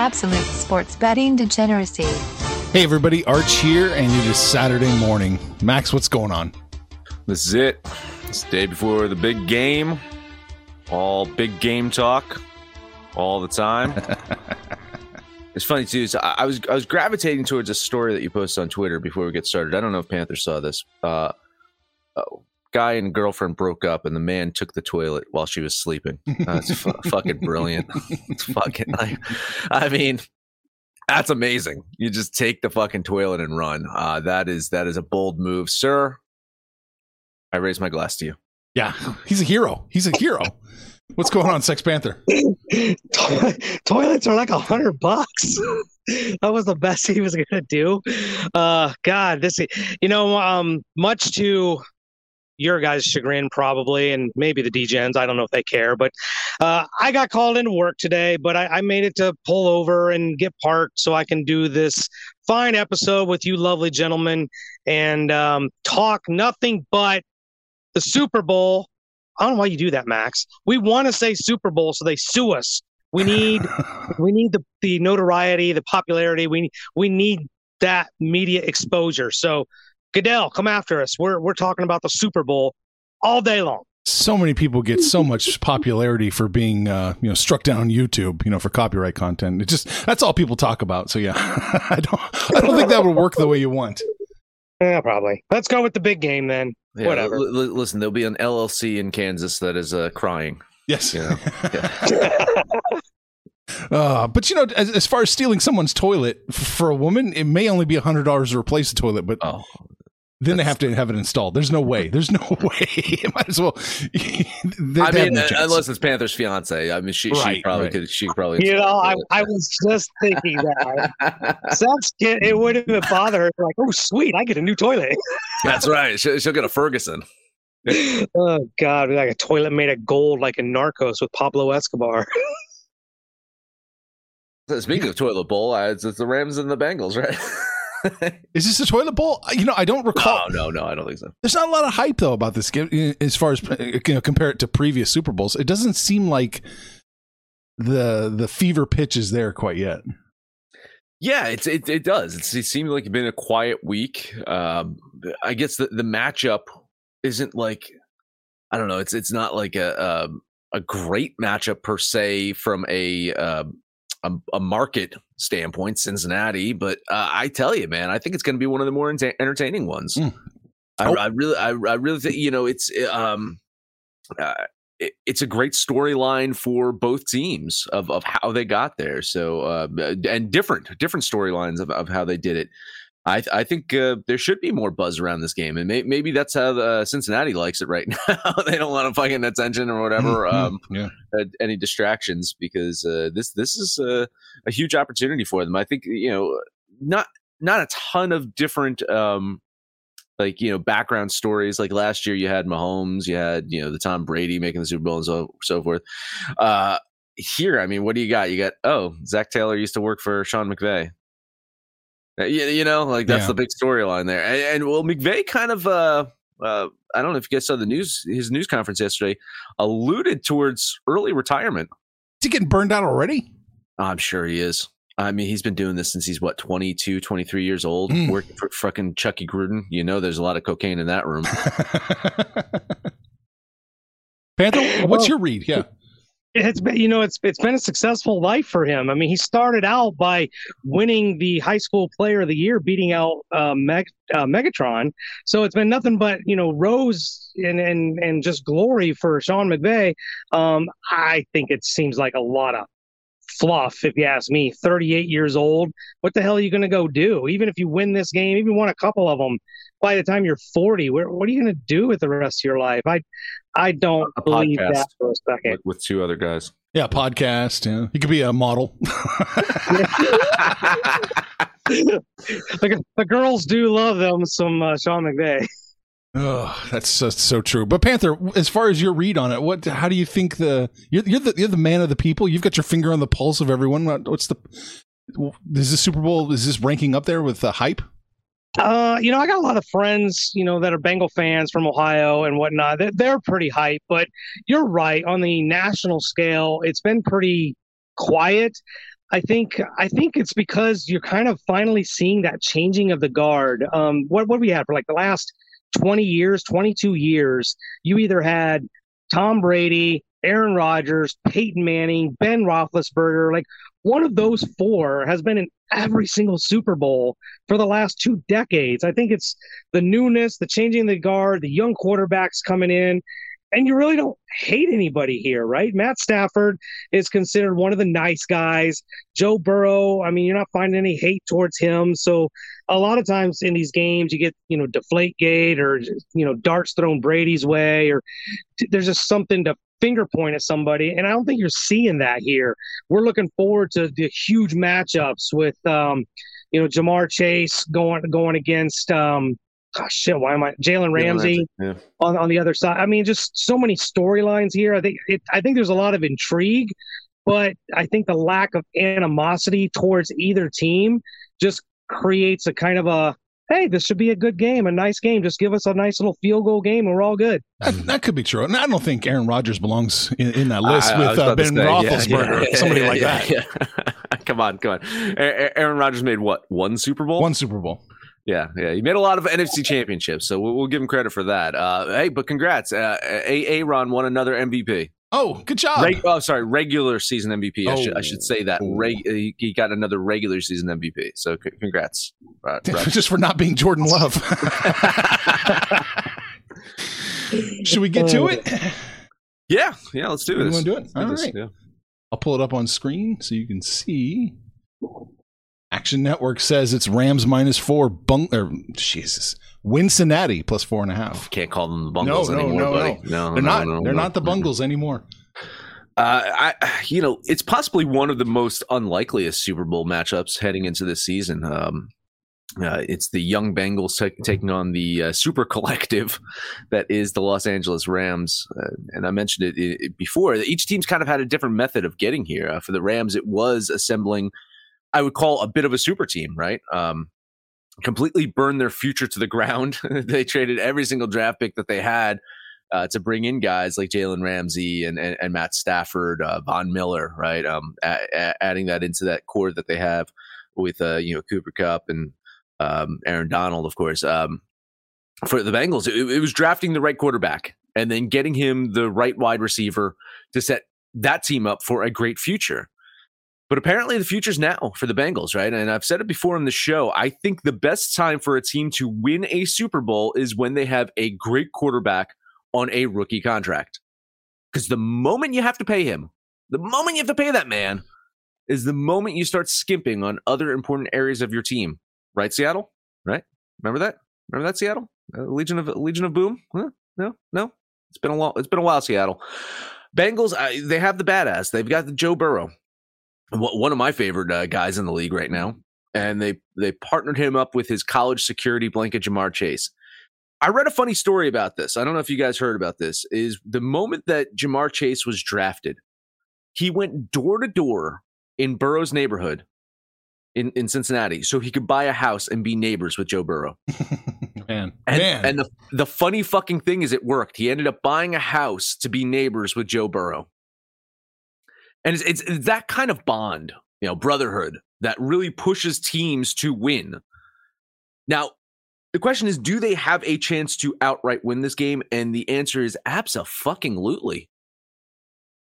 Absolute sports betting degeneracy. Hey everybody, Arch here, and it is Saturday morning. Max, what's going on? This is it. It's the day before the big game. All big game talk, all the time. it's funny too. So I I was I was gravitating towards a story that you posted on Twitter before we get started. I don't know if Panther saw this. Uh, oh, guy and girlfriend broke up, and the man took the toilet while she was sleeping. That's fu- fucking brilliant. It's fucking. Like, I mean, that's amazing. You just take the fucking toilet and run. Uh, that is that is a bold move, sir. I raise my glass to you. Yeah, he's a hero. He's a hero. What's going on, Sex Panther? Toilets are like a hundred bucks. that was the best he was gonna do. Uh, God, this, you know, um, much to your guys' chagrin, probably, and maybe the DGens. I don't know if they care, but uh, I got called into work today, but I, I made it to pull over and get parked so I can do this fine episode with you, lovely gentlemen, and um, talk nothing but the Super Bowl. I don't know why you do that, Max. We want to say Super Bowl, so they sue us. We need we need the, the notoriety, the popularity. We we need that media exposure. So Goodell, come after us. We're we're talking about the Super Bowl all day long. so many people get so much popularity for being uh, you know struck down on YouTube, you know, for copyright content. It just that's all people talk about. So yeah, I don't I don't think that would work the way you want. Yeah, probably. Let's go with the big game then. Yeah, Whatever. l- l- listen, there'll be an LLC in Kansas that is uh, crying. Yes. You know? Yeah. Uh, but you know, as, as far as stealing someone's toilet for a woman, it may only be a hundred dollars to replace the toilet, but Oh, then they have to have it installed. There's no way. There's no way. It might as well. they- they I have mean, no uh, unless it's Panther's fiance. I mean, she, she probably right. could. She probably. You know, I, I was just thinking that. Sex kid, it wouldn't even bother her. Like, oh, sweet, I get a new toilet. That's right. She'll, she'll get a Ferguson. oh God, like a toilet made of gold, like in Narcos with Pablo Escobar. Speaking of toilet bowl, it's, it's the Rams and the Bengals, right? Is this a toilet bowl? You know, I don't recall. no, no, no, I don't think so. There's not a lot of hype though about this game uh, as far as you know, compare it to previous Super Bowls. It doesn't seem like the the fever pitch is there quite yet. Yeah, it's it, it does. It's, it seemed like it's been a quiet week. Um, I guess the, the matchup isn't like I don't know. It's it's not like a um, a great matchup per se from a um, a, a market standpoint, Cincinnati. But uh, I tell you, man, I think it's going to be one of the more enta- entertaining ones. Mm. I, Oh. I really, I, I really think you know it's um, uh, it, it's a great storyline for both teams of of how they got there. So uh, and different different storylines of, of how they did it. I I think uh, there should be more buzz around this game, and may, maybe that's how the Cincinnati likes it right now. they don't want to fucking attention or whatever. Mhm. Um, yeah. uh, any distractions because uh, this this is a, a huge opportunity for them. I think you know not not a ton of different um like you know background stories. Like last year, you had Mahomes, you had you know the Tom Brady making the Super Bowl and so so forth. Uh, here, I mean, what do you got? You got oh Zac Taylor used to work for Sean McVay. Uh, You, you know, like that's Yeah. the big storyline there. And, and well, McVay kind of uh, uh, I don't know if you guys saw the news his news conference yesterday alluded towards early retirement. Is he getting burned out already? I'm sure he is. I mean, he's been doing this since he's what 22, 23 years old, Mm. working for fucking Chucky Gruden. You know, there's a lot of cocaine in that room. Panther, what's your read? Yeah. It's been, you know, it's it's been a successful life for him. I mean, he started out by winning the high school player of the year, beating out uh, Meg, uh, Megatron. So it's been nothing but you know rose and and and just glory for Sean McVay. Um, I think it seems like a lot of fluff, if you ask me. 38 years old. What the hell are you going to go do? Even if you win this game, even won a couple of them, by the time you're 40, where, what are you going to do with the rest of your life? I, I don't A believe podcast. that for a second. with, with two other guys. Yeah, podcast. Yeah. He could be a model. the, the girls do love them some uh, Sean McVay. Oh, that's just so true. But Panther, as far as your read on it, what? How do you think the you're, you're the you're the man of the people? You've got your finger on the pulse of everyone. What, what's the is this Super Bowl? Is this ranking up there with the hype? Uh, you know, I got a lot of friends, you know, that are Bengal fans from Ohio and whatnot. They're, they're pretty hype, but you're right. On the national scale, it's been pretty quiet. I think I think it's because you're kind of finally seeing that changing of the guard. Um, what what we had for like the last 20 years, 22 years, you either had Tom Brady, Aaron Rodgers, Peyton Manning, Ben Roethlisberger, like one of those four has been in every single Super Bowl for the last two decades. I think it's the newness, the changing the guard, the young quarterbacks coming in, and you really don't hate anybody here, right? Matt Stafford is considered one of the nice guys. Joe Burrow, I mean, you're not finding any hate towards him. So a lot of times in these games, you get, you know, deflate gate or, you know, darts thrown Brady's way, or there's just something to finger point at somebody. And I don't think you're seeing that here. We're looking forward to the huge matchups with, um, you know, Ja'Marr Chase going going against um, gosh shit, why am I Jalen Ramsey Yeah. on, on the other side. I mean, just so many storylines here. I think it, I think there's a lot of intrigue, but I think the lack of animosity towards either team just creates a kind of a hey, this should be a good game, a nice game. Just give us a nice little field goal game, and we're all good. That, that could be true. And I don't think Aaron Rodgers belongs in, in that list I- I with was uh, Ben say, yeah, Roethlisberger, yeah, somebody yeah, like yeah, that. yeah. come on, come on. A- A- Aaron Rodgers made what one Super Bowl? One Super Bowl. Yeah, yeah. He made a lot of NFC championships, so we'll, we'll give him credit for that. Uh, hey, but congrats. Uh, A- Aaron won another MVP. Oh, good job. Reg- oh, sorry, regular season MVP. I, should, I should say that. Oh. Reg- he got another regular season MVP. So c- congrats. Just for not being Jordan Love. Should we get to it? yeah, yeah. Let's do You wanna do it? All this, yeah. I'll pull it up on screen so you can see. Action Network says it's Rams minus four. Bung or Jesus, Cincinnati plus four and a half. Can't call them the Bungles no, no, anymore, no, buddy. no. No, They're no, not. no, they're no. not the Bungles anymore. Uh, I, you know, it's possibly one of the most unlikeliest Super Bowl matchups heading into this season. Um, uh, it's the young Bengals ta- taking on the uh, super collective that is the Los Angeles Rams. Uh, and I mentioned it, it, it before. Each team's kind of had a different method of getting here. Uh, for the Rams, it was assembling, I would call a bit of a super team, right? Um, completely burned their future to the ground. they traded every single draft pick that they had uh, to bring in guys like Jalen Ramsey and, and, and Matt Stafford, uh, Von Miller, right? Um, a- a- adding that into that core that they have with, uh, you know, Cooper Kupp and um, Aaron Donald, of course. Um, for the Bengals, it, it was drafting the right quarterback and then getting him the right wide receiver to set that team up for a great future. But apparently, the future's now for the Bengals, right? And I've said it before in the show. I think the best time for a team to win a Super Bowl is when they have a great quarterback on a rookie contract. Because the moment you have to pay him, the moment you have to pay that man, is the moment you start skimping on other important areas of your team. Right, Seattle? Right? Remember that? Remember that, Seattle? Uh, Legion of Legion of Boom? Huh? No, no. It's been a long. It's been a while, Seattle. Bengals. I, they have the badass. They've got the Joe Burrow, one of my favorite uh, guys in the league right now, and they they partnered him up with his college security blanket, Ja'Marr Chase. I read a funny story about this. I don't know if you guys heard about this. Is the moment that Ja'Marr Chase was drafted, he went door to door in Burrow's neighborhood in, in Cincinnati so he could buy a house and be neighbors with Joe Burrow. Man, And, man. and the, the funny fucking thing is it worked. He ended up buying a house to be neighbors with Joe Burrow. And it's, it's, that kind of bond, you know, brotherhood that really pushes teams to win. Now, the question is, do they have a chance to outright win this game? And the answer is absolutely.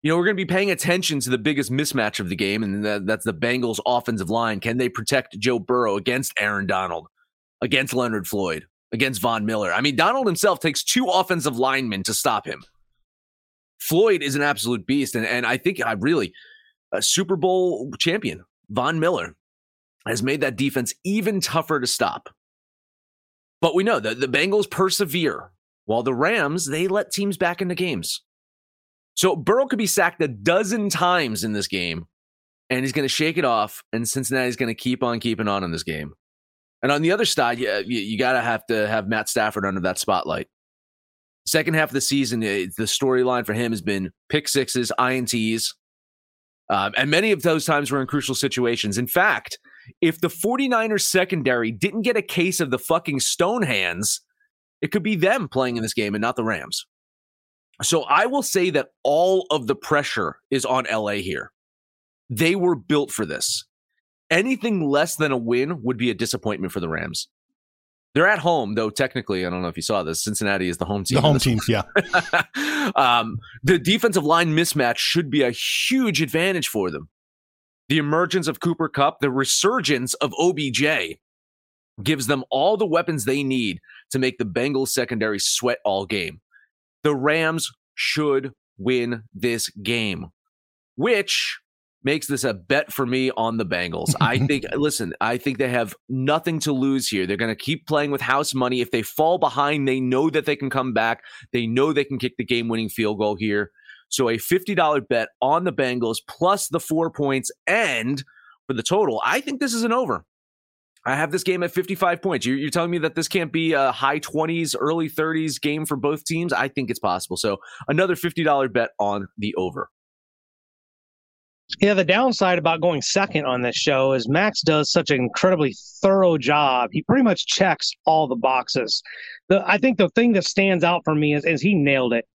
You know, we're going to be paying attention to the biggest mismatch of the game, and that, that's the Bengals' offensive line. Can they protect Joe Burrow against Aaron Donald, against Leonard Floyd, against Von Miller? I mean, Donald himself takes two offensive linemen to stop him. Floyd is an absolute beast, and, and I think I really a Super Bowl champion, Von Miller, has made that defense even tougher to stop. But we know that the Bengals persevere, while the Rams they let teams back into games. So Burrow could be sacked a dozen times in this game, and he's going to shake it off, and Cincinnati's going to keep on keeping on in this game. And on the other side, you, you, you got to have to have Matt Stafford under that spotlight. Second half of the season, the storyline for him has been pick sixes, INTs, um, and many of those times were in crucial situations. In fact, if the 49ers secondary didn't get a case of the fucking stone hands, it could be them playing in this game and not the Rams. So I will say that all of the pressure is on LA here. They were built for this. Anything less than a win would be a disappointment for the Rams. They're at home, though. Technically, I don't know if you saw this. Cincinnati is the home team. The home team, yeah. um, the defensive line mismatch should be a huge advantage for them. The emergence of Cooper Kupp, the resurgence of OBJ, gives them all the weapons they need to make the Bengals secondary sweat all game. The Rams should win this game, which makes this a bet for me on the Bengals. I think, listen, I think they have nothing to lose here. They're going to keep playing with house money. If they fall behind, they know that they can come back. They know they can kick the game winning field goal here. So a $50 bet on the Bengals plus the four points and for the total, I think this is an over. I have this game at 55 points. You're, you're, telling me that this can't be a high 20s, early 30s game for both teams? I think it's possible. So another $50 bet on the over. Yeah, the downside about going second on this show is Max does such an incredibly thorough job. He pretty much checks all the boxes. The, I think the thing that stands out for me is, is he nailed it.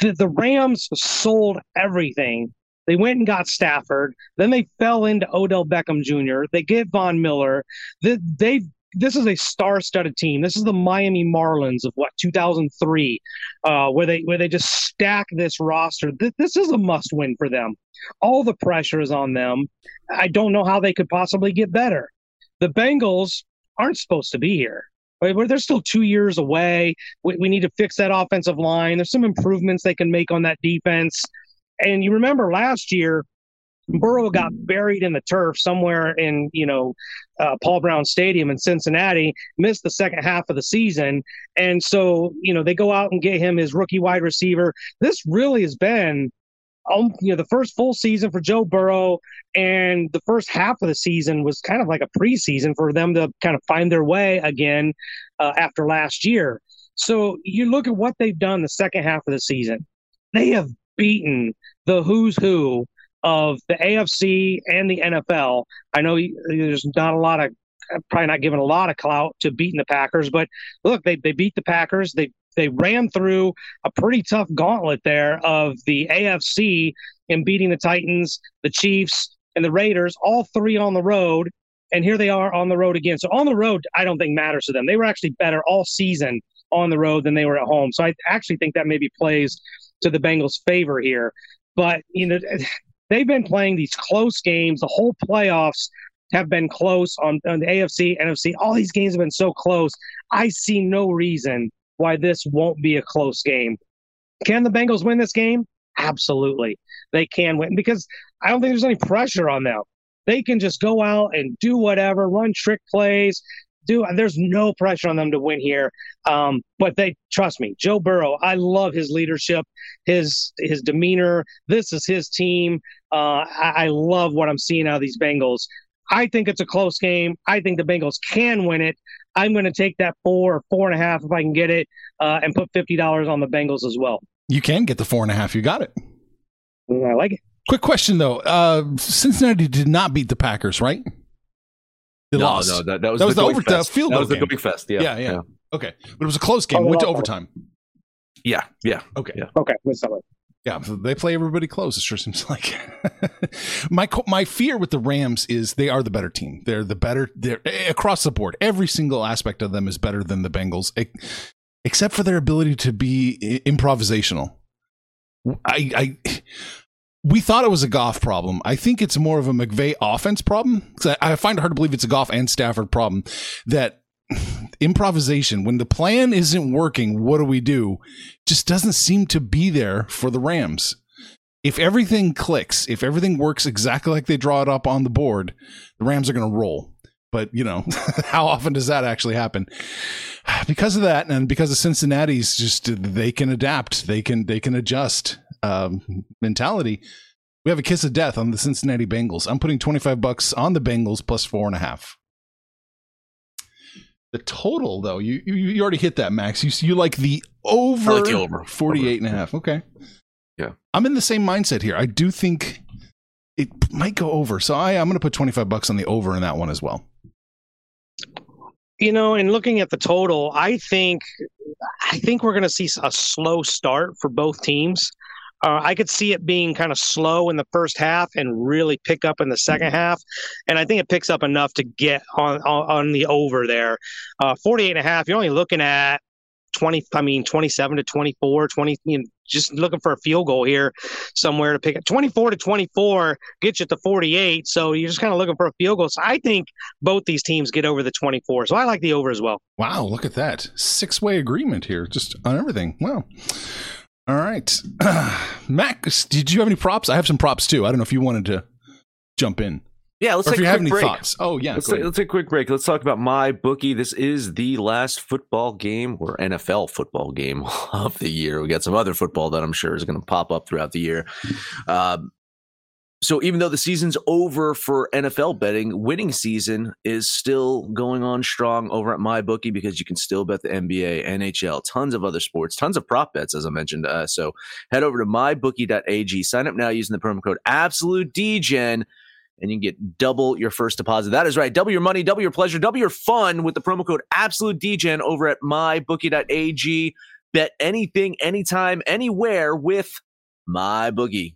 The, the Rams sold everything. They went and got Stafford. Then they fell into Odell Beckham Jr. They get Von Miller. They, they've this is a star-studded team. This is the Miami Marlins of what 2003, uh, where they where they just stack this roster. This, this is a must-win for them. All the pressure is on them. I don't know how they could possibly get better. The Bengals aren't supposed to be here. They're still two years away. We, we need to fix that offensive line. There's some improvements they can make on that defense. And you remember last year, Burrow got buried in the turf somewhere in, you know, uh, Paul Brown Stadium in Cincinnati, missed the second half of the season. And so, you know, they go out and get him his rookie wide receiver. This really has been um, you know, the first full season for Joe Burrow and the first half of the season was kind of like a preseason for them to kind of find their way again uh, after last year. So you look at what they've done the second half of the season. They have beaten the who's who of the AFC and the NFL. I know there's not a lot of uh, probably not giving a lot of clout to beating the Packers, but look, they they beat the Packers. They they ran through a pretty tough gauntlet there of the AFC in beating the Titans, the Chiefs, and the Raiders, all three on the road. And here they are on the road again. So on the road, I don't think matters to them. They were actually better all season on the road than they were at home. So I actually think that maybe plays to the Bengals' favor here. But you know, they've been playing these close games. The whole playoffs have been close on, on the AFC, NFC. All these games have been so close. I see no reason why this won't be a close game. Can the Bengals win this game? Absolutely. They can win because I don't think there's any pressure on them. They can just go out and do whatever, run trick plays, do there's no pressure on them to win here. Um, but they trust me, Joe Burrow, I love his leadership, his his demeanor. This is his team. Uh, I, I love what I'm seeing out of these Bengals. I think it's a close game. I think the Bengals can win it. I'm going to take that four or four and a half if I can get it, uh, and put fifty dollars on the Bengals as well. You can get the four and a half. You got it. I like it. Quick question though: uh, Cincinnati did not beat the Packers, right? They no, lost. no, that, that was that was the, the over the field goal. That was game. the Going Fest. Yeah. yeah, yeah, yeah. Okay, but it was a close game. Oh, Went to oh, overtime. Yeah, yeah. Okay. Yeah. Okay. Let's Yeah, they play everybody close. It sure seems like my my fear with the Rams is they are the better team. They're the better. They're across the board. Every single aspect of them is better than the Bengals, except for their ability to be improvisational. I, I we thought it was a Goff problem. I think it's more of a McVay offense problem. I, find it hard to believe it's a Goff and Stafford problem. That improvisation when the plan isn't working, what do we do? Just doesn't seem to be there for the Rams. If everything clicks, if everything works exactly like they draw it up on the board, the Rams are going to roll. But you know, how often does that actually happen? Because of that, and because of Cincinnati's, just they can adapt, they can they can adjust um, mentality. We have a kiss of death on the Cincinnati Bengals. I'm putting 25 bucks on the Bengals plus four and a half. The total, though, you you, you already hit that, Max. You you like the over, like the over 48 and a half. Okay. Yeah. I'm in the same mindset here. I do think it might go over. So I, I'm going to put 25 bucks on the over in that one as well. You know, in looking at the total, I think I think we're going to see a slow start for both teams. Uh, I could see it being kind of slow in the first half and really pick up in the second half. And I think it picks up enough to get on, on, on the over there. Uh, 48 and a half, you're only looking at 20, I mean, 27 to 24, 20, you know, just looking for a field goal here somewhere to pick it. 24 to 24 gets you to 48. So you're just kind of looking for a field goal. So I think both these teams get over the 24. So I like the over as well. Wow. Look at that. Six way agreement here, just on everything. Wow. All right. Max, did you have any props? I have some props too. I don't know if you wanted to jump in. Yeah, let's or take if you a have quick any break. thoughts. Oh, yeah. Let's take, let's take a quick break. Let's talk about my bookie. This is the last football game or NFL football game of the year. We got some other football that I'm sure is going to pop up throughout the year. Um, so even though the season's over for NFL betting, winning season is still going on strong over at my bookie because you can still bet the NBA, NHL, tons of other sports, tons of prop bets, as I mentioned. Uh, so head over to mybookie.ag, sign up now using the promo code Absolute DGen, and you can get double your first deposit. That is right, double your money, double your pleasure, double your fun with the promo code Absolute DGen over at mybookie.ag. Bet anything, anytime, anywhere with my boogie.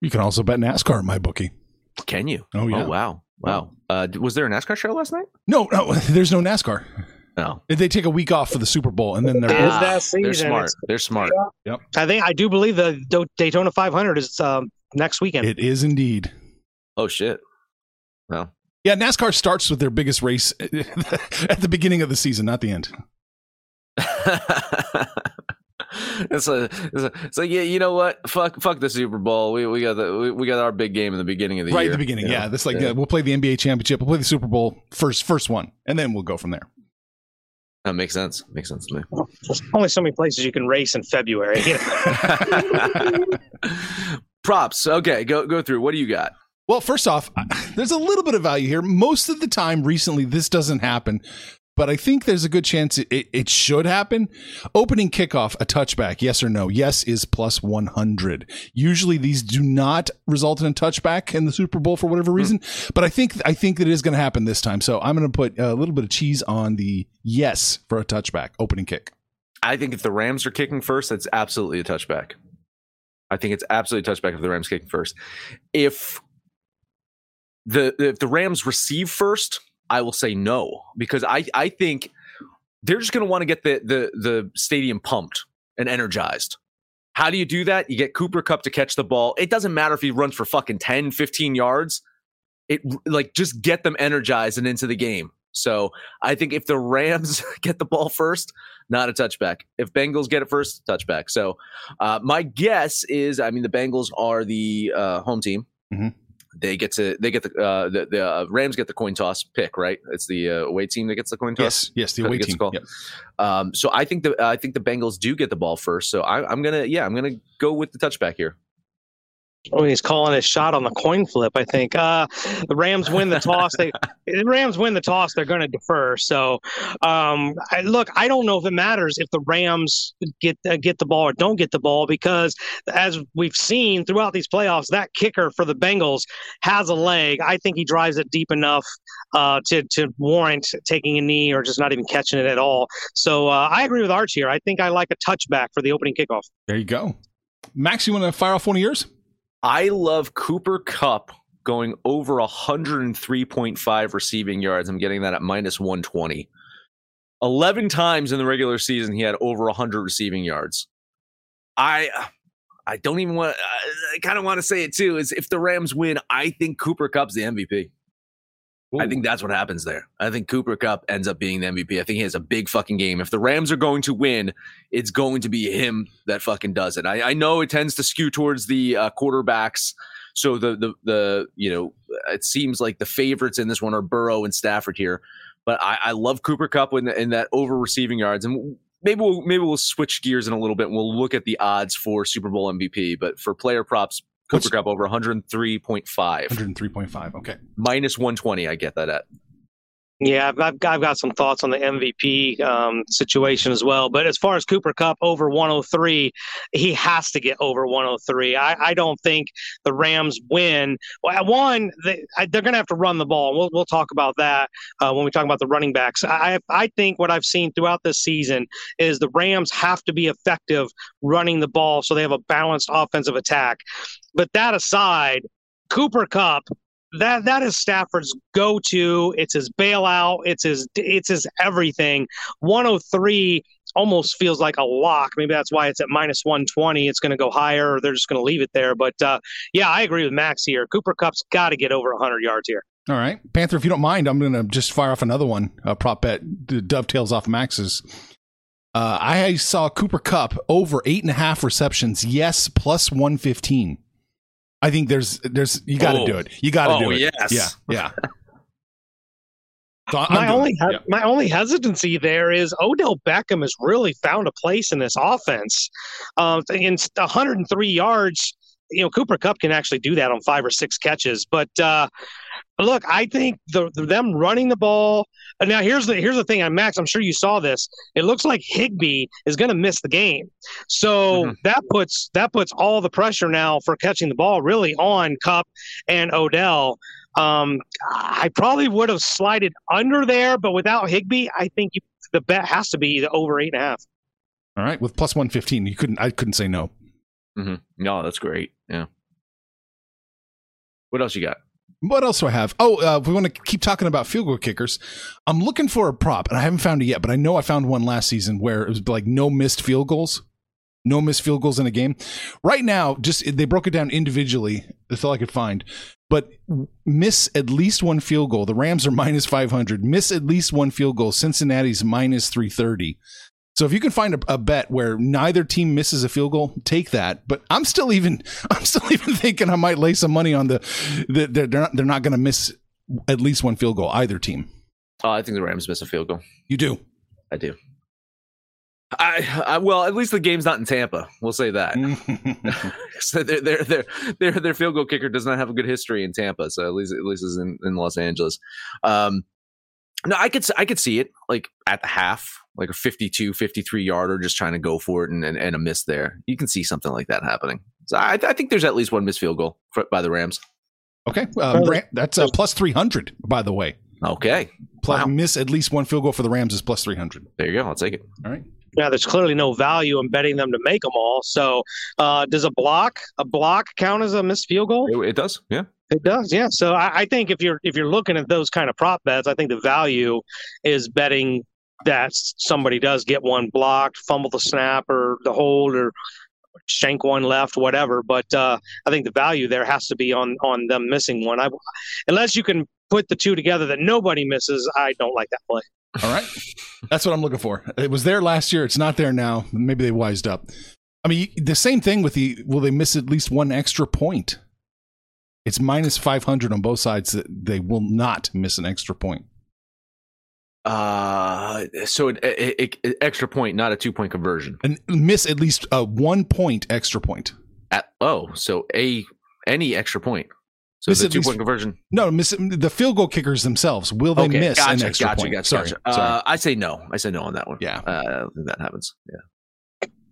You can also bet NASCAR at my bookie. Can you? Oh, yeah. Oh, wow. Wow. Uh, was there a NASCAR show last night? No, no, there's no NASCAR. No. They take a week off for the Super Bowl, and then they're Is Ah, that they're smart. It's- They're smart. Yep. I think I do believe the Daytona 500 is um, next weekend. it is indeed. Oh shit. Well, Yeah, NASCAR starts with their biggest race at the beginning of the season, not the end. it's a, it's a, it's like yeah, you know what? Fuck, fuck the Super Bowl. We we got the we, we got our big game in the beginning of the right year. Right at the beginning. you Yeah, know? that's like yeah, uh, we'll play the NBA championship, we'll play the Super Bowl first, first one, and then we'll go from there. that makes sense. Makes sense to me. There's only so many places you can race in February. you know? Props. Okay, go go through. What do you got? Well, first off, there's a little bit of value here. Most of the time, recently, this doesn't happen, but I think there's a good chance it, it, it should happen. Opening kickoff, a touchback, yes or no? Yes is plus 100. Usually, these do not result in a touchback in the Super Bowl for whatever reason, hmm. but I think I think that it is going to happen this time. So I'm going to put a little bit of cheese on the yes for a touchback opening kick. I think if the Rams are kicking first, that's absolutely a touchback. I think it's absolutely a touchback if the Rams kicking first. If the if the Rams receive first, I will say no because I I think they're just going to want to get the the the stadium pumped and energized. How do you do that? You get Cooper Kupp to catch the ball. It doesn't matter if he runs for fucking 10, 15 yards. It like just get them energized and into the game. So I think if the Rams get the ball first, not a touchback. If Bengals get it first, touchback. So uh, my guess is, I mean, the Bengals are the uh, home team. Mhm. They get to they get the uh, the, the uh, Rams get the coin toss pick, right? It's the uh, away team that gets the coin toss. Yes, yes, the away team. Yep. Um, so I think the I think the Bengals do get the ball first. So I, I'm gonna yeah I'm gonna go with the touchback here. Oh, he's calling his shot on the coin flip. I think uh, the Rams win the toss. They the Rams win the toss. They're going to defer. So, um, I, look, I don't know if it matters if the Rams get uh, get the ball or don't get the ball because, as we've seen throughout these playoffs, that kicker for the Bengals has a leg. I think he drives it deep enough uh, to to warrant taking a knee or just not even catching it at all. So uh, I agree with Arch here. I think I like a touchback for the opening kickoff. There you go. Max, you want to fire off one of yours? I love Cooper Kupp going over 103.5 receiving yards. I'm getting that at minus 120. 11 times in the regular season he had over 100 receiving yards. I I don't even want I kind of want to say it too is if the Rams win, I think Cooper Kupp's the MVP. I think that's what happens there. I think Cooper Kupp ends up being the MVP. I think he has a big fucking game. If the Rams are going to win, it's going to be him that fucking does it. I, I know it tends to skew towards the uh, quarterbacks. So the the the you know it seems like the favorites in this one are Burrow and Stafford here, but I, I love Cooper Kupp in, in that over receiving yards and. Maybe we'll maybe we'll switch gears in a little bit. and We'll look at the odds for Super Bowl MVP, but for player props, Cooper Kupp over 103.5 103.5. Okay. minus 120. I get that at. Yeah, I've, I've, got, some thoughts on the MVP um, situation as well. But as far as Cooper Kupp over 103, he has to get over 103. I, I don't think the Rams win. Well, one, they, they're going to have to run the ball. We'll, we'll talk about that uh, when we talk about the running backs. I, I think what I've seen throughout this season is the Rams have to be effective running the ball so they have a balanced offensive attack. But that aside, Cooper Kupp that that is Stafford's go-to. It's his bailout. It's his it's his everything. 103 almost feels like a lock. Maybe that's why it's at minus 120. It's going to go higher, or they're just going to leave it there. But uh, yeah, I agree with Max here. Cooper Kupp's got to get over 100 yards here. All right. Panther, if you don't mind, I'm going to just fire off another one, a prop bet dovetails off Max's. Uh, I saw Cooper Kupp over eight and a half receptions. Yes, plus 115. I think there's, there's, you got to Oh. do it. You got to Oh, do it. yes. Yeah. Yeah. So my doing only he- Yeah. my only hesitancy there is Odell Beckham has really found a place in this offense. Um, in 103 yards, you know Cooper Kupp can actually do that on five or six catches. But uh, look, I think the, the them running the ball. Now here's the here's the thing, and Max, I'm sure you saw this. It looks like Higbee is going to miss the game, so Mhm. that puts that puts all the pressure now for catching the ball really on Kupp and Odell. Um, I probably would have slided under there, but without Higbee, I think you, the bet has to be the over eight and a half. All right. With plus 115, you couldn't, I couldn't say no. Hmm No, that's great. Yeah. What else you got? What else do I have? Oh, uh, we want to keep talking about field goal kickers, I'm looking for a prop, and I haven't found it yet, but I know I found one last season where it was like no missed field goals, no missed field goals in a game. Right now, just they broke it down individually. That's all I could find. But miss at least one field goal. The Rams are minus 500. Miss at least one field goal. Cincinnati's minus 330. So if you can find a, a bet where neither team misses a field goal, take that. But I'm still even I'm still even thinking I might lay some money on the that they're not they're not going to miss at least one field goal either team. Oh, I think the Rams miss a field goal. You do. I do. I, I well, at least the game's not in Tampa. We'll say that. so their their their their their field goal kicker does not have a good history in Tampa. So at least at least is in, in Los Angeles. Um, no, I could s- I could see it like at the half, like a 52, 53 yarder, just trying to go for it and, and, and a miss there. You can see something like that happening. So I, I think there's at least one missed field goal for, by the Rams. okay, uh, Brant, that's uh, plus three hundred. By the way, Okay, plus Wow. miss at least one field goal for the Rams is plus three hundred. there you go. I'll take it. All right. Now, there's clearly no value in betting them to make them all. So, uh, does a block a block count as a missed field goal? It, it does. Yeah. It does, yeah. So I, I think if you're if you're looking at those kind of prop bets, I think the value is betting that somebody does get one blocked, fumble the snap or the hold or shank one left, whatever. But uh, I think the value there has to be on on them missing one. I, unless you can put the two together that nobody misses, I don't like that play. All right. That's what I'm looking for. It was there last year. It's not there now. Maybe they wised up. I mean, the same thing with the will they miss at least one extra point? It's minus 500 on both sides that they will not miss an extra point. Uh, so an extra point, not a two point conversion. And miss at least a one point extra point. At, oh, so a any extra point. So miss the two point conversion. No, miss the field goal kickers themselves. Will they okay, miss gotcha, an extra gotcha, point? Gotcha, Sorry. Uh, I say no. I say no on that one. Yeah, uh, I don't think that happens. Yeah.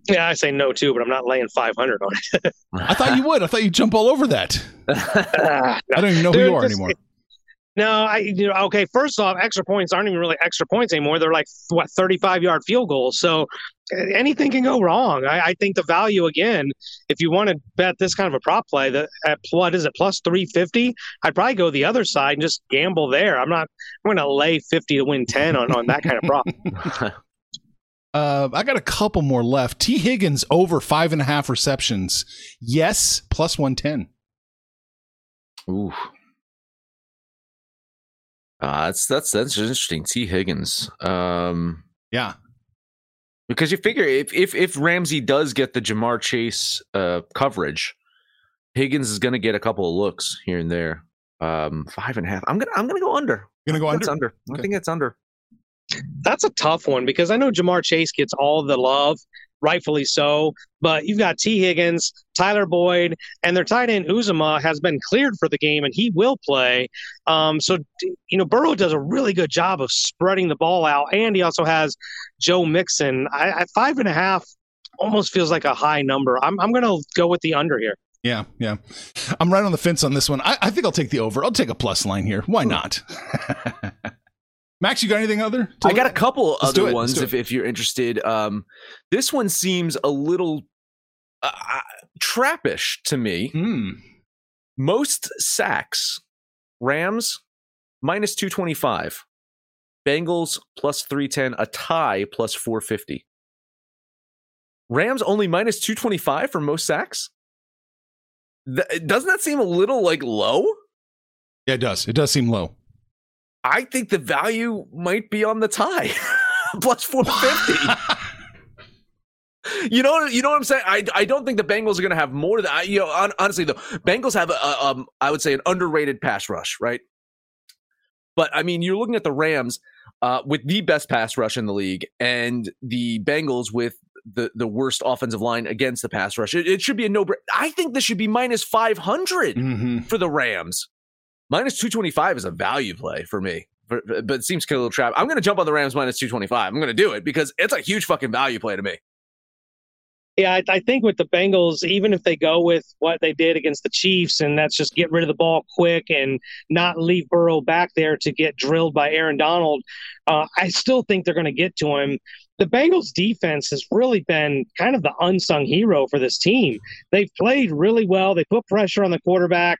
Yeah, I say no too, but I'm not laying 500 on it. I thought you would. I thought you'd jump all over that. No. I don't even know Dude, who you are just- anymore. No, I you know, okay. First off, extra points aren't even really extra points anymore. They're like what thirty-five yard field goals. So anything can go wrong. I, I think the value again, if you want to bet this kind of a prop play, that at what is it plus three fifty? I'd probably go the other side and just gamble there. I'm not. I'm going to lay fifty to win ten on on that kind of prop. Uh, I got a couple more left. T. Higgins over five and a half receptions. Yes, plus 110. Ooh. Uh, that's that's that's interesting. T. Higgins. Um, Yeah. because you figure if if if Ramsey does get the Ja'Marr Chase uh coverage, Higgins is going to get a couple of looks here and there. Um, five and a half. I'm gonna I'm gonna go under. Gonna go under. under. I think it's under. That's a tough one because I know Ja'Marr Chase gets all the love, rightfully so. But you've got T. Higgins, Tyler Boyd, and their tight end Uzomah has been cleared for the game and he will play. Um, so you know Burrow does a really good job of spreading the ball out, and he also has Joe Mixon. I, I five and a half almost feels like a high number. I'm I'm gonna go with the under here. Yeah, yeah. I'm right on the fence on this one. I, I think I'll take the over. I'll take a plus line here. Why not? Max, you got anything other? I got a couple Let's other ones if, if you're interested. Um, this one seems a little uh, uh, trappish to me. Hmm. Most sacks, Rams minus 225, Bengals plus 310, a tie plus 450. Rams only minus 225 for most sacks? Th- doesn't that seem a little like low? Yeah, it does. It does seem low. I think the value might be on the tie plus 450. You know, you know what I'm saying. I, I don't think the Bengals are going to have more than I. You know, hon- honestly though, Bengals have a, a um I would say an underrated pass rush, right? But I mean, you're looking at the Rams uh, with the best pass rush in the league, and the Bengals with the the worst offensive line against the pass rush. It, it should be a no. I think this should be minus 500 Mm-hmm. for the Rams. Minus 225 is a value play for me. But, but it seems kind of a little trap. I'm going to jump on the Rams minus 225. I'm going to do it because it's a huge fucking value play to me. Yeah, I, I think with the Bengals, even if they go with what they did against the Chiefs, and that's just get rid of the ball quick and not leave Burrow back there to get drilled by Aaron Donald, uh, I still think they're going to get to him. The Bengals defense has really been kind of the unsung hero for this team. They've played really well. They put pressure on the quarterback,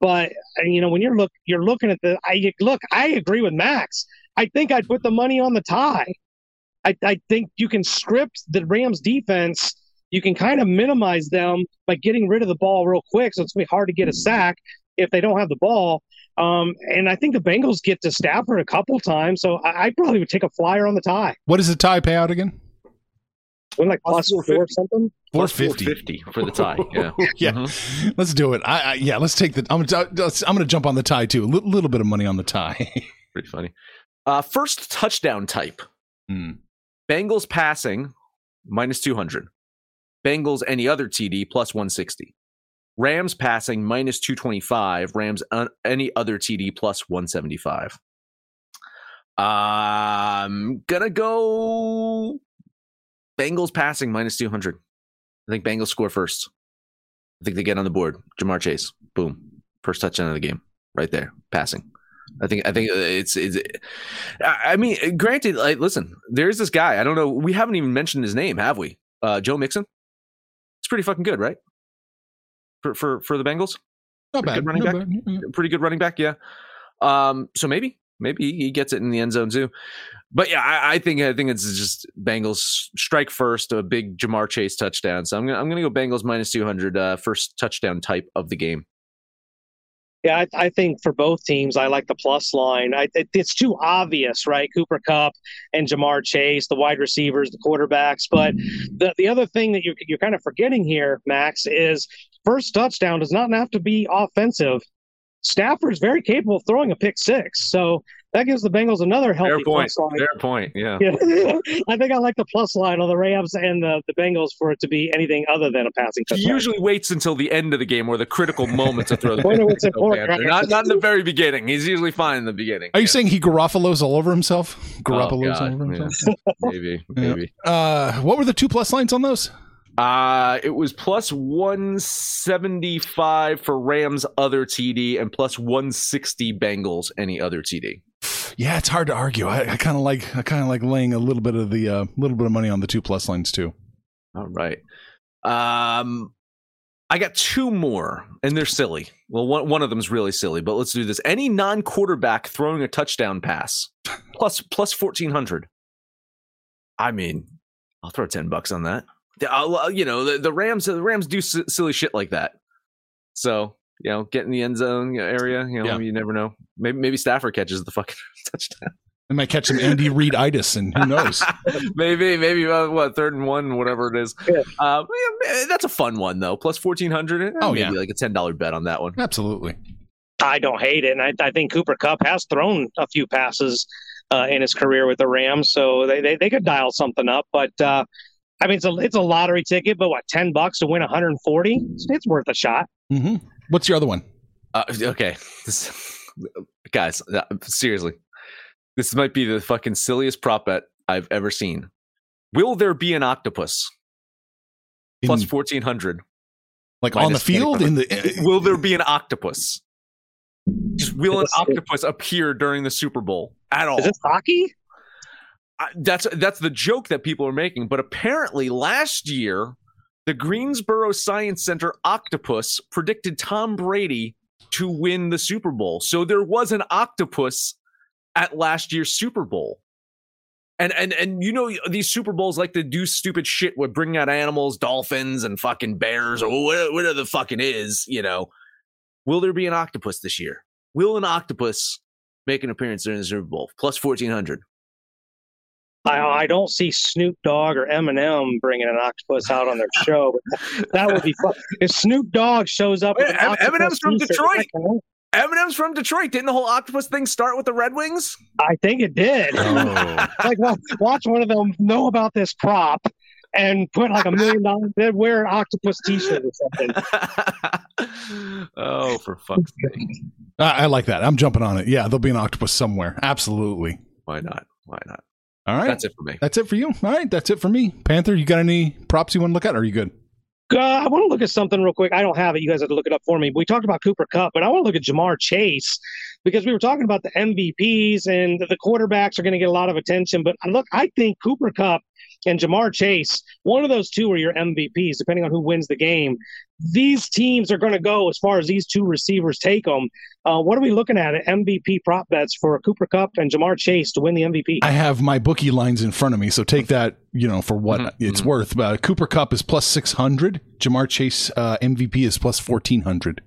but you know when you're look you're looking at the I look. I agree with Max. I think I'd put the money on the tie. I, I think you can script the Rams defense you can kind of minimize them by getting rid of the ball real quick. So it's to be hard to get a sack if they don't have the ball. Um, and I think the Bengals get to Stafford a couple times. So I, I probably would take a flyer on the tie. What does the tie pay out again? Win like plus Plus four or 450. something. Plus Fifty. 450 for the tie. Yeah. Yeah, Mhm. let's do it. I, I yeah, let's take the. I'm gonna, I'm gonna jump on the tie too. A little bit of money on the tie. Pretty funny. Uh, first touchdown type Hmm. Bengals passing minus 200. Bengals any other TD plus 160. Rams passing minus 225. Rams uh, any other TD plus 175. I'm gonna go Bengals passing minus 200. I think Bengals score first. I think they get on the board. Ja'Marr Chase, boom, first touchdown of the game, right there, passing. I think I think it's it's. I mean, granted, like, listen, there's this guy. I don't know. We haven't even mentioned his name, have we? Uh, Joe Mixon. It's pretty fucking good, right? For for for the Bengals, Not Pretty bad. good running not back. bad. Pretty good running back, yeah. Um, so maybe maybe he gets it in the end zone too. but yeah, I, I think I think it's just Bengals strike first, a big Ja'Marr Chase touchdown. So I'm gonna I'm gonna go Bengals minus 200, uh, first touchdown type of the game. Yeah, I, I, think for both teams, I like the plus line. I, it, it's too obvious, right? Cooper Kupp and Ja'Marr Chase, the wide receivers, the quarterbacks. But the, the other thing that you're, you're kind of forgetting here, Max, is first touchdown does not have to be offensive. Stafford's very capable of throwing a pick six. So that gives the Bengals another healthy Fair point. plus line. Fair point. Yeah. Yeah. I think I like the plus line on the Rams and the, the Bengals for it to be anything other than a passing He usually waits until the end of the game or the critical moment to throw the When it's pick. important, right? Not not in the very beginning. He's usually fine in the beginning. Are you saying he Garoppolo's all over himself? Garoppolo's Oh, all God, over yeah. himself. Maybe. Yeah. Maybe. Uh, what were the two plus lines on those? Uh, it was plus 175 for Rams other TD and plus 160 Bengals any other TD. Yeah, it's hard to argue. I, I kind of like I kind of like laying a little bit of the uh, little bit of money on the two plus lines too. All right. Um, I got two more, and they're silly. Well, one one of them's really silly, but let's do this. Any non-quarterback throwing a touchdown pass plus plus fourteen hundred. I mean, I'll throw ten bucks on that. I'll, uh, you know, the, the Rams the Rams do s- silly shit like that. So you know, get in the end zone area. You know, Yeah. you never know. Maybe maybe Stafford catches the fucking touchdown. They might catch some Andy Reid itis, and who knows? maybe, maybe uh, what third and one, whatever it is. Yeah. Uh, yeah, that's a fun one though. Plus fourteen hundred. Oh, maybe yeah. like a ten dollar bet on that one. Absolutely. I don't hate it. And I, I think Cooper Kupp has thrown a few passes uh, in his career with the Rams, so they, they, they could dial something up. But uh, I mean, it's a it's a lottery ticket, but what ten bucks to win 140? It's, it's worth a shot. hmm What's your other one? Uh, okay, this, guys, uh, seriously, this might be the fucking silliest prop bet I've ever seen. Will there be an octopus? In- fourteen hundred. like on the field in the Will there be an octopus? Just will an octopus appear during the Super Bowl at all? Is this hockey? I- that's that's the joke that people are making. But apparently, last year, the Greensboro Science Center octopus predicted Tom Brady to win the Super Bowl. So there was an octopus at last year's Super Bowl. And and and you know these Super Bowls like to do stupid shit with bringing out animals, dolphins and fucking bears or whatever, whatever the fucking is. You know, will there be an octopus this year? Will an octopus make an appearance during the Super Bowl? Plus fourteen hundred. I, I don't see Snoop Dogg or Eminem bringing an octopus out on their show. But that would be fun. If Snoop Dogg shows up, with Wait, an Eminem's from Detroit. Eminem's from Detroit. Didn't the whole octopus thing start with the Red Wings? I think it did. Oh. like wa- watch one of them know about this prop and put like a million dollars they'd wear an octopus t-shirt or something oh, for fuck's sake. I, I like that. I'm jumping on it. Yeah, there'll be an octopus somewhere. Absolutely. Why not? Why not? All right. That's it for me. That's it for you. All right, that's it for me. Panther, you got any props you want to look at? Or are you good? uh, i want to look at something real quick i don't have it you guys have to look it up for me we talked about Cooper Kupp but i want to look at Ja'Marr Chase because we were talking about the mvps and the quarterbacks are going to get a lot of attention but look i think Cooper Kupp and Ja'Marr Chase, one of those two are your MVPs, depending on who wins the game. These teams are going to go as far as these two receivers take them. Uh, what are we looking at? MVP prop bets for Cooper Kupp and Ja'Marr Chase to win the MVP. I have my bookie lines in front of me, so take that, you know, for what Mhm, it's mhm. worth. Uh, Cooper Kupp is plus 600. Ja'Marr Chase uh, MVP is plus 1400.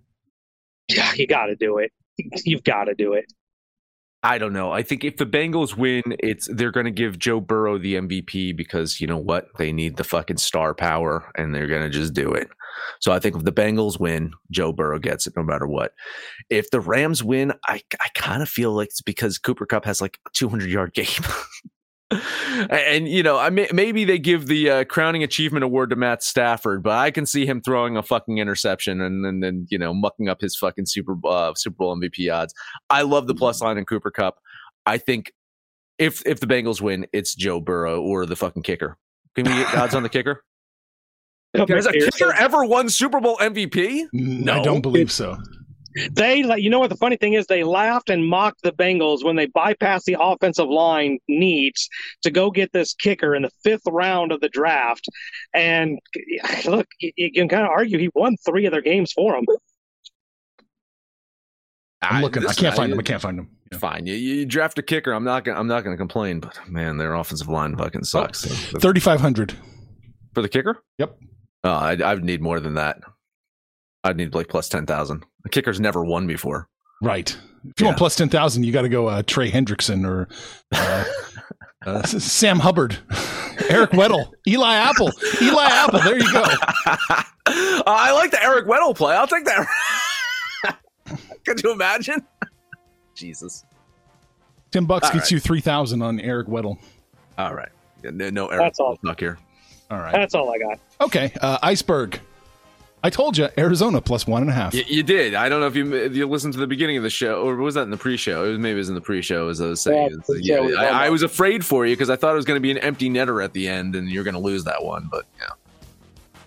Yeah, you got to do it. You've got to do it. I don't know. I think if the Bengals win, it's they're going to give Joe Burrow the MVP because you know what? They need the fucking star power and they're going to just do it. So I think if the Bengals win, Joe Burrow gets it no matter what. If the Rams win, I I kind of feel like it's because Cooper Kupp has like a 200 yard game. and you know, I may, maybe they give the uh, crowning achievement award to Matt Stafford, but I can see him throwing a fucking interception and then then you know mucking up his fucking Super uh, Super Bowl MVP odds. I love the plus line in Cooper Kupp. I think if if the Bengals win, it's Joe Burrow or the fucking kicker. Can we get odds on the kicker? Has a kicker ever won Super Bowl MVP? No, I don't believe so. They, you know what the funny thing is? They laughed and mocked the Bengals when they bypassed the offensive line needs to go get this kicker in the fifth round of the draft. And look, you, you can kind of argue he won three of their games for them. I'm looking. I listen, can't find him. I can't find him. Fine, you, you draft a kicker. I'm not gonna I'm not gonna complain, but man, their offensive line fucking oh, sucks. Oh, Thirty five hundred for the kicker. Yep. Oh, I I would need more than that. I'd need like plus ten thousand. The kicker's never won before. Right. If you Yeah. want plus ten thousand, you got to go uh, Trey Hendrickson or uh, uh, Sam Hubbard, Eric Weddle, Eli Apple, Eli Apple. There you go. I like the Eric Weddle play. I'll take that. Could you imagine? Jesus. Ten bucks All gets right. you three thousand on Eric Weddle. All right. No, no Eric That's all. Weddle talk here. All right. That's all I got. Okay. Uh, Iceberg. I told you Arizona plus one and a half. You, you did. I don't know if you if you listened to the beginning of the show, or was that in the pre-show? It was maybe it was in the pre-show, as I was saying. Yeah, It's like, pre-show I, I was afraid for you because I thought it was going to be an empty netter at the end, and you're going to lose that one. But yeah,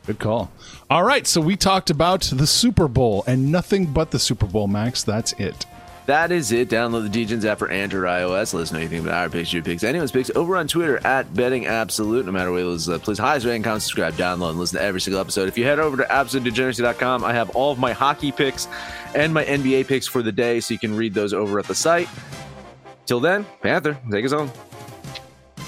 Good call. All right. So we talked about the Super Bowl and nothing but the Super Bowl, Max. That's it. That is it. Download the DJs app for Android, iOS. Let us know anything about our picks, your picks, anyone's picks over on Twitter at Betting Absolute. No matter what it is, uh, please highest rating, comment, subscribe, download, and listen to every single episode. If you head over to absolutedegeneracy.com, I have all of my hockey picks and my NBA picks for the day, so you can read those over at the site. Till then, Panther, take us home.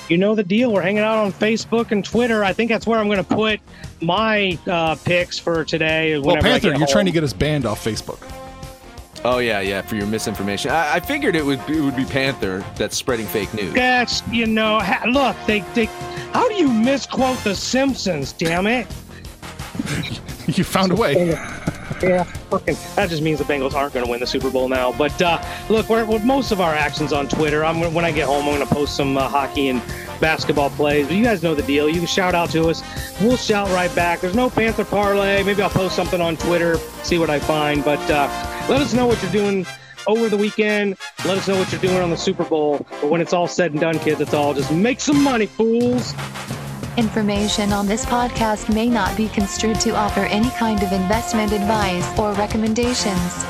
You know the deal. We're hanging out on Facebook and Twitter. I think that's where I'm going to put my uh, picks for today. Well, Panther, you're trying to get us banned off Facebook. Oh yeah, yeah. For your misinformation, I, I figured it would it would be Panther that's spreading fake news. That's you know. Ha- look, they they. How do you misquote the Simpsons? Damn it! You found a way. Yeah, fucking. That just means the Bengals aren't going to win the Super Bowl now. But uh, look, we're, with most of our actions on Twitter. I'm when I get home, I'm going to post some uh, hockey and basketball plays. But you guys know the deal. You can shout out to us. We'll shout right back. There's no Panther parlay. Maybe I'll post something on Twitter, see what I find. But uh, let us know what you're doing over the weekend. Let us know what you're doing on the Super Bowl. But when it's all said and done, kids, it's all just make some money, fools. Information on this podcast may not be construed to offer any kind of investment advice or recommendations.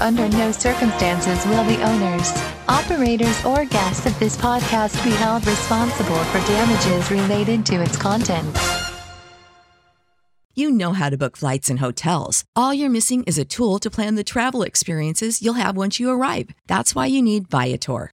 Under no circumstances will the owners, operators, or guests of this podcast be held responsible for damages related to its contents. You know how to book flights and hotels. All you're missing is a tool to plan the travel experiences you'll have once you arrive. That's why you need Viator.